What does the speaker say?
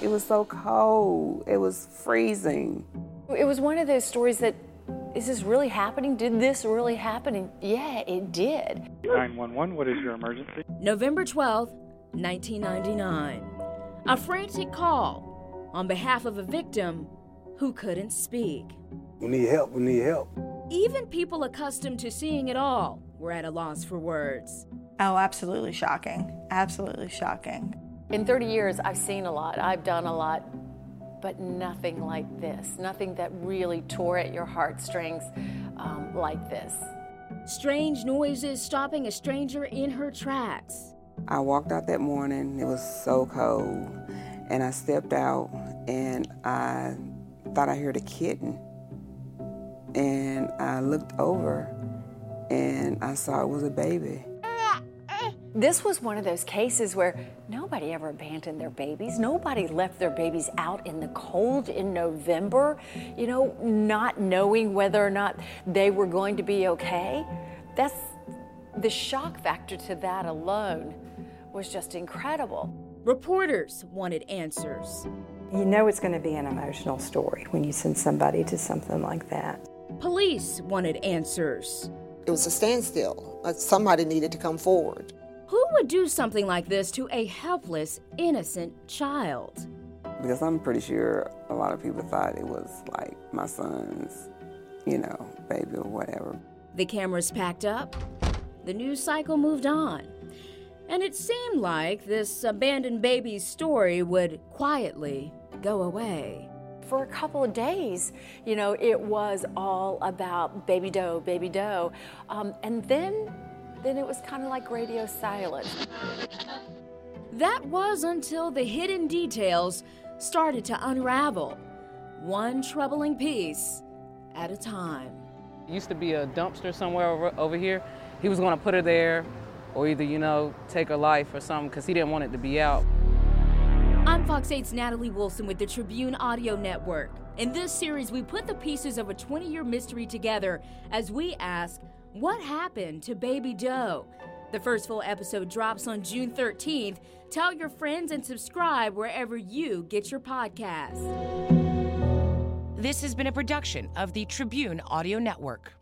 It was so cold. It was freezing. It was one of those stories that is this really happening? Did this really happen? And yeah, it did. 911, what is your emergency? November 12th, 1999. A frantic call on behalf of a victim who couldn't speak. We need help, we need help. Even people accustomed to seeing it all were at a loss for words. Oh, absolutely shocking. Absolutely shocking. In 30 years, I've seen a lot, I've done a lot, but nothing like this. Nothing that really tore at your heartstrings um, like this. Strange noises stopping a stranger in her tracks. I walked out that morning, it was so cold, and I stepped out and I thought I heard a kitten. And I looked over and I saw it was a baby. This was one of those cases where nobody ever abandoned their babies. Nobody left their babies out in the cold in November, you know, not knowing whether or not they were going to be okay. That's the shock factor to that alone was just incredible. Reporters wanted answers. You know it's going to be an emotional story when you send somebody to something like that. Police wanted answers. It was a standstill. Uh, somebody needed to come forward. Who would do something like this to a helpless, innocent child? Because I'm pretty sure a lot of people thought it was like my son's, you know, baby or whatever. The cameras packed up, the news cycle moved on, and it seemed like this abandoned baby's story would quietly go away. For a couple of days, you know, it was all about baby doe, baby doe. Um, and then then it was kind of like radio silence. That was until the hidden details started to unravel, one troubling piece at a time. Used to be a dumpster somewhere over, over here. He was going to put her there or either, you know, take her life or something because he didn't want it to be out. I'm Fox 8's Natalie Wilson with the Tribune Audio Network. In this series, we put the pieces of a 20 year mystery together as we ask, what happened to Baby Doe? The first full episode drops on June 13th. Tell your friends and subscribe wherever you get your podcasts. This has been a production of the Tribune Audio Network.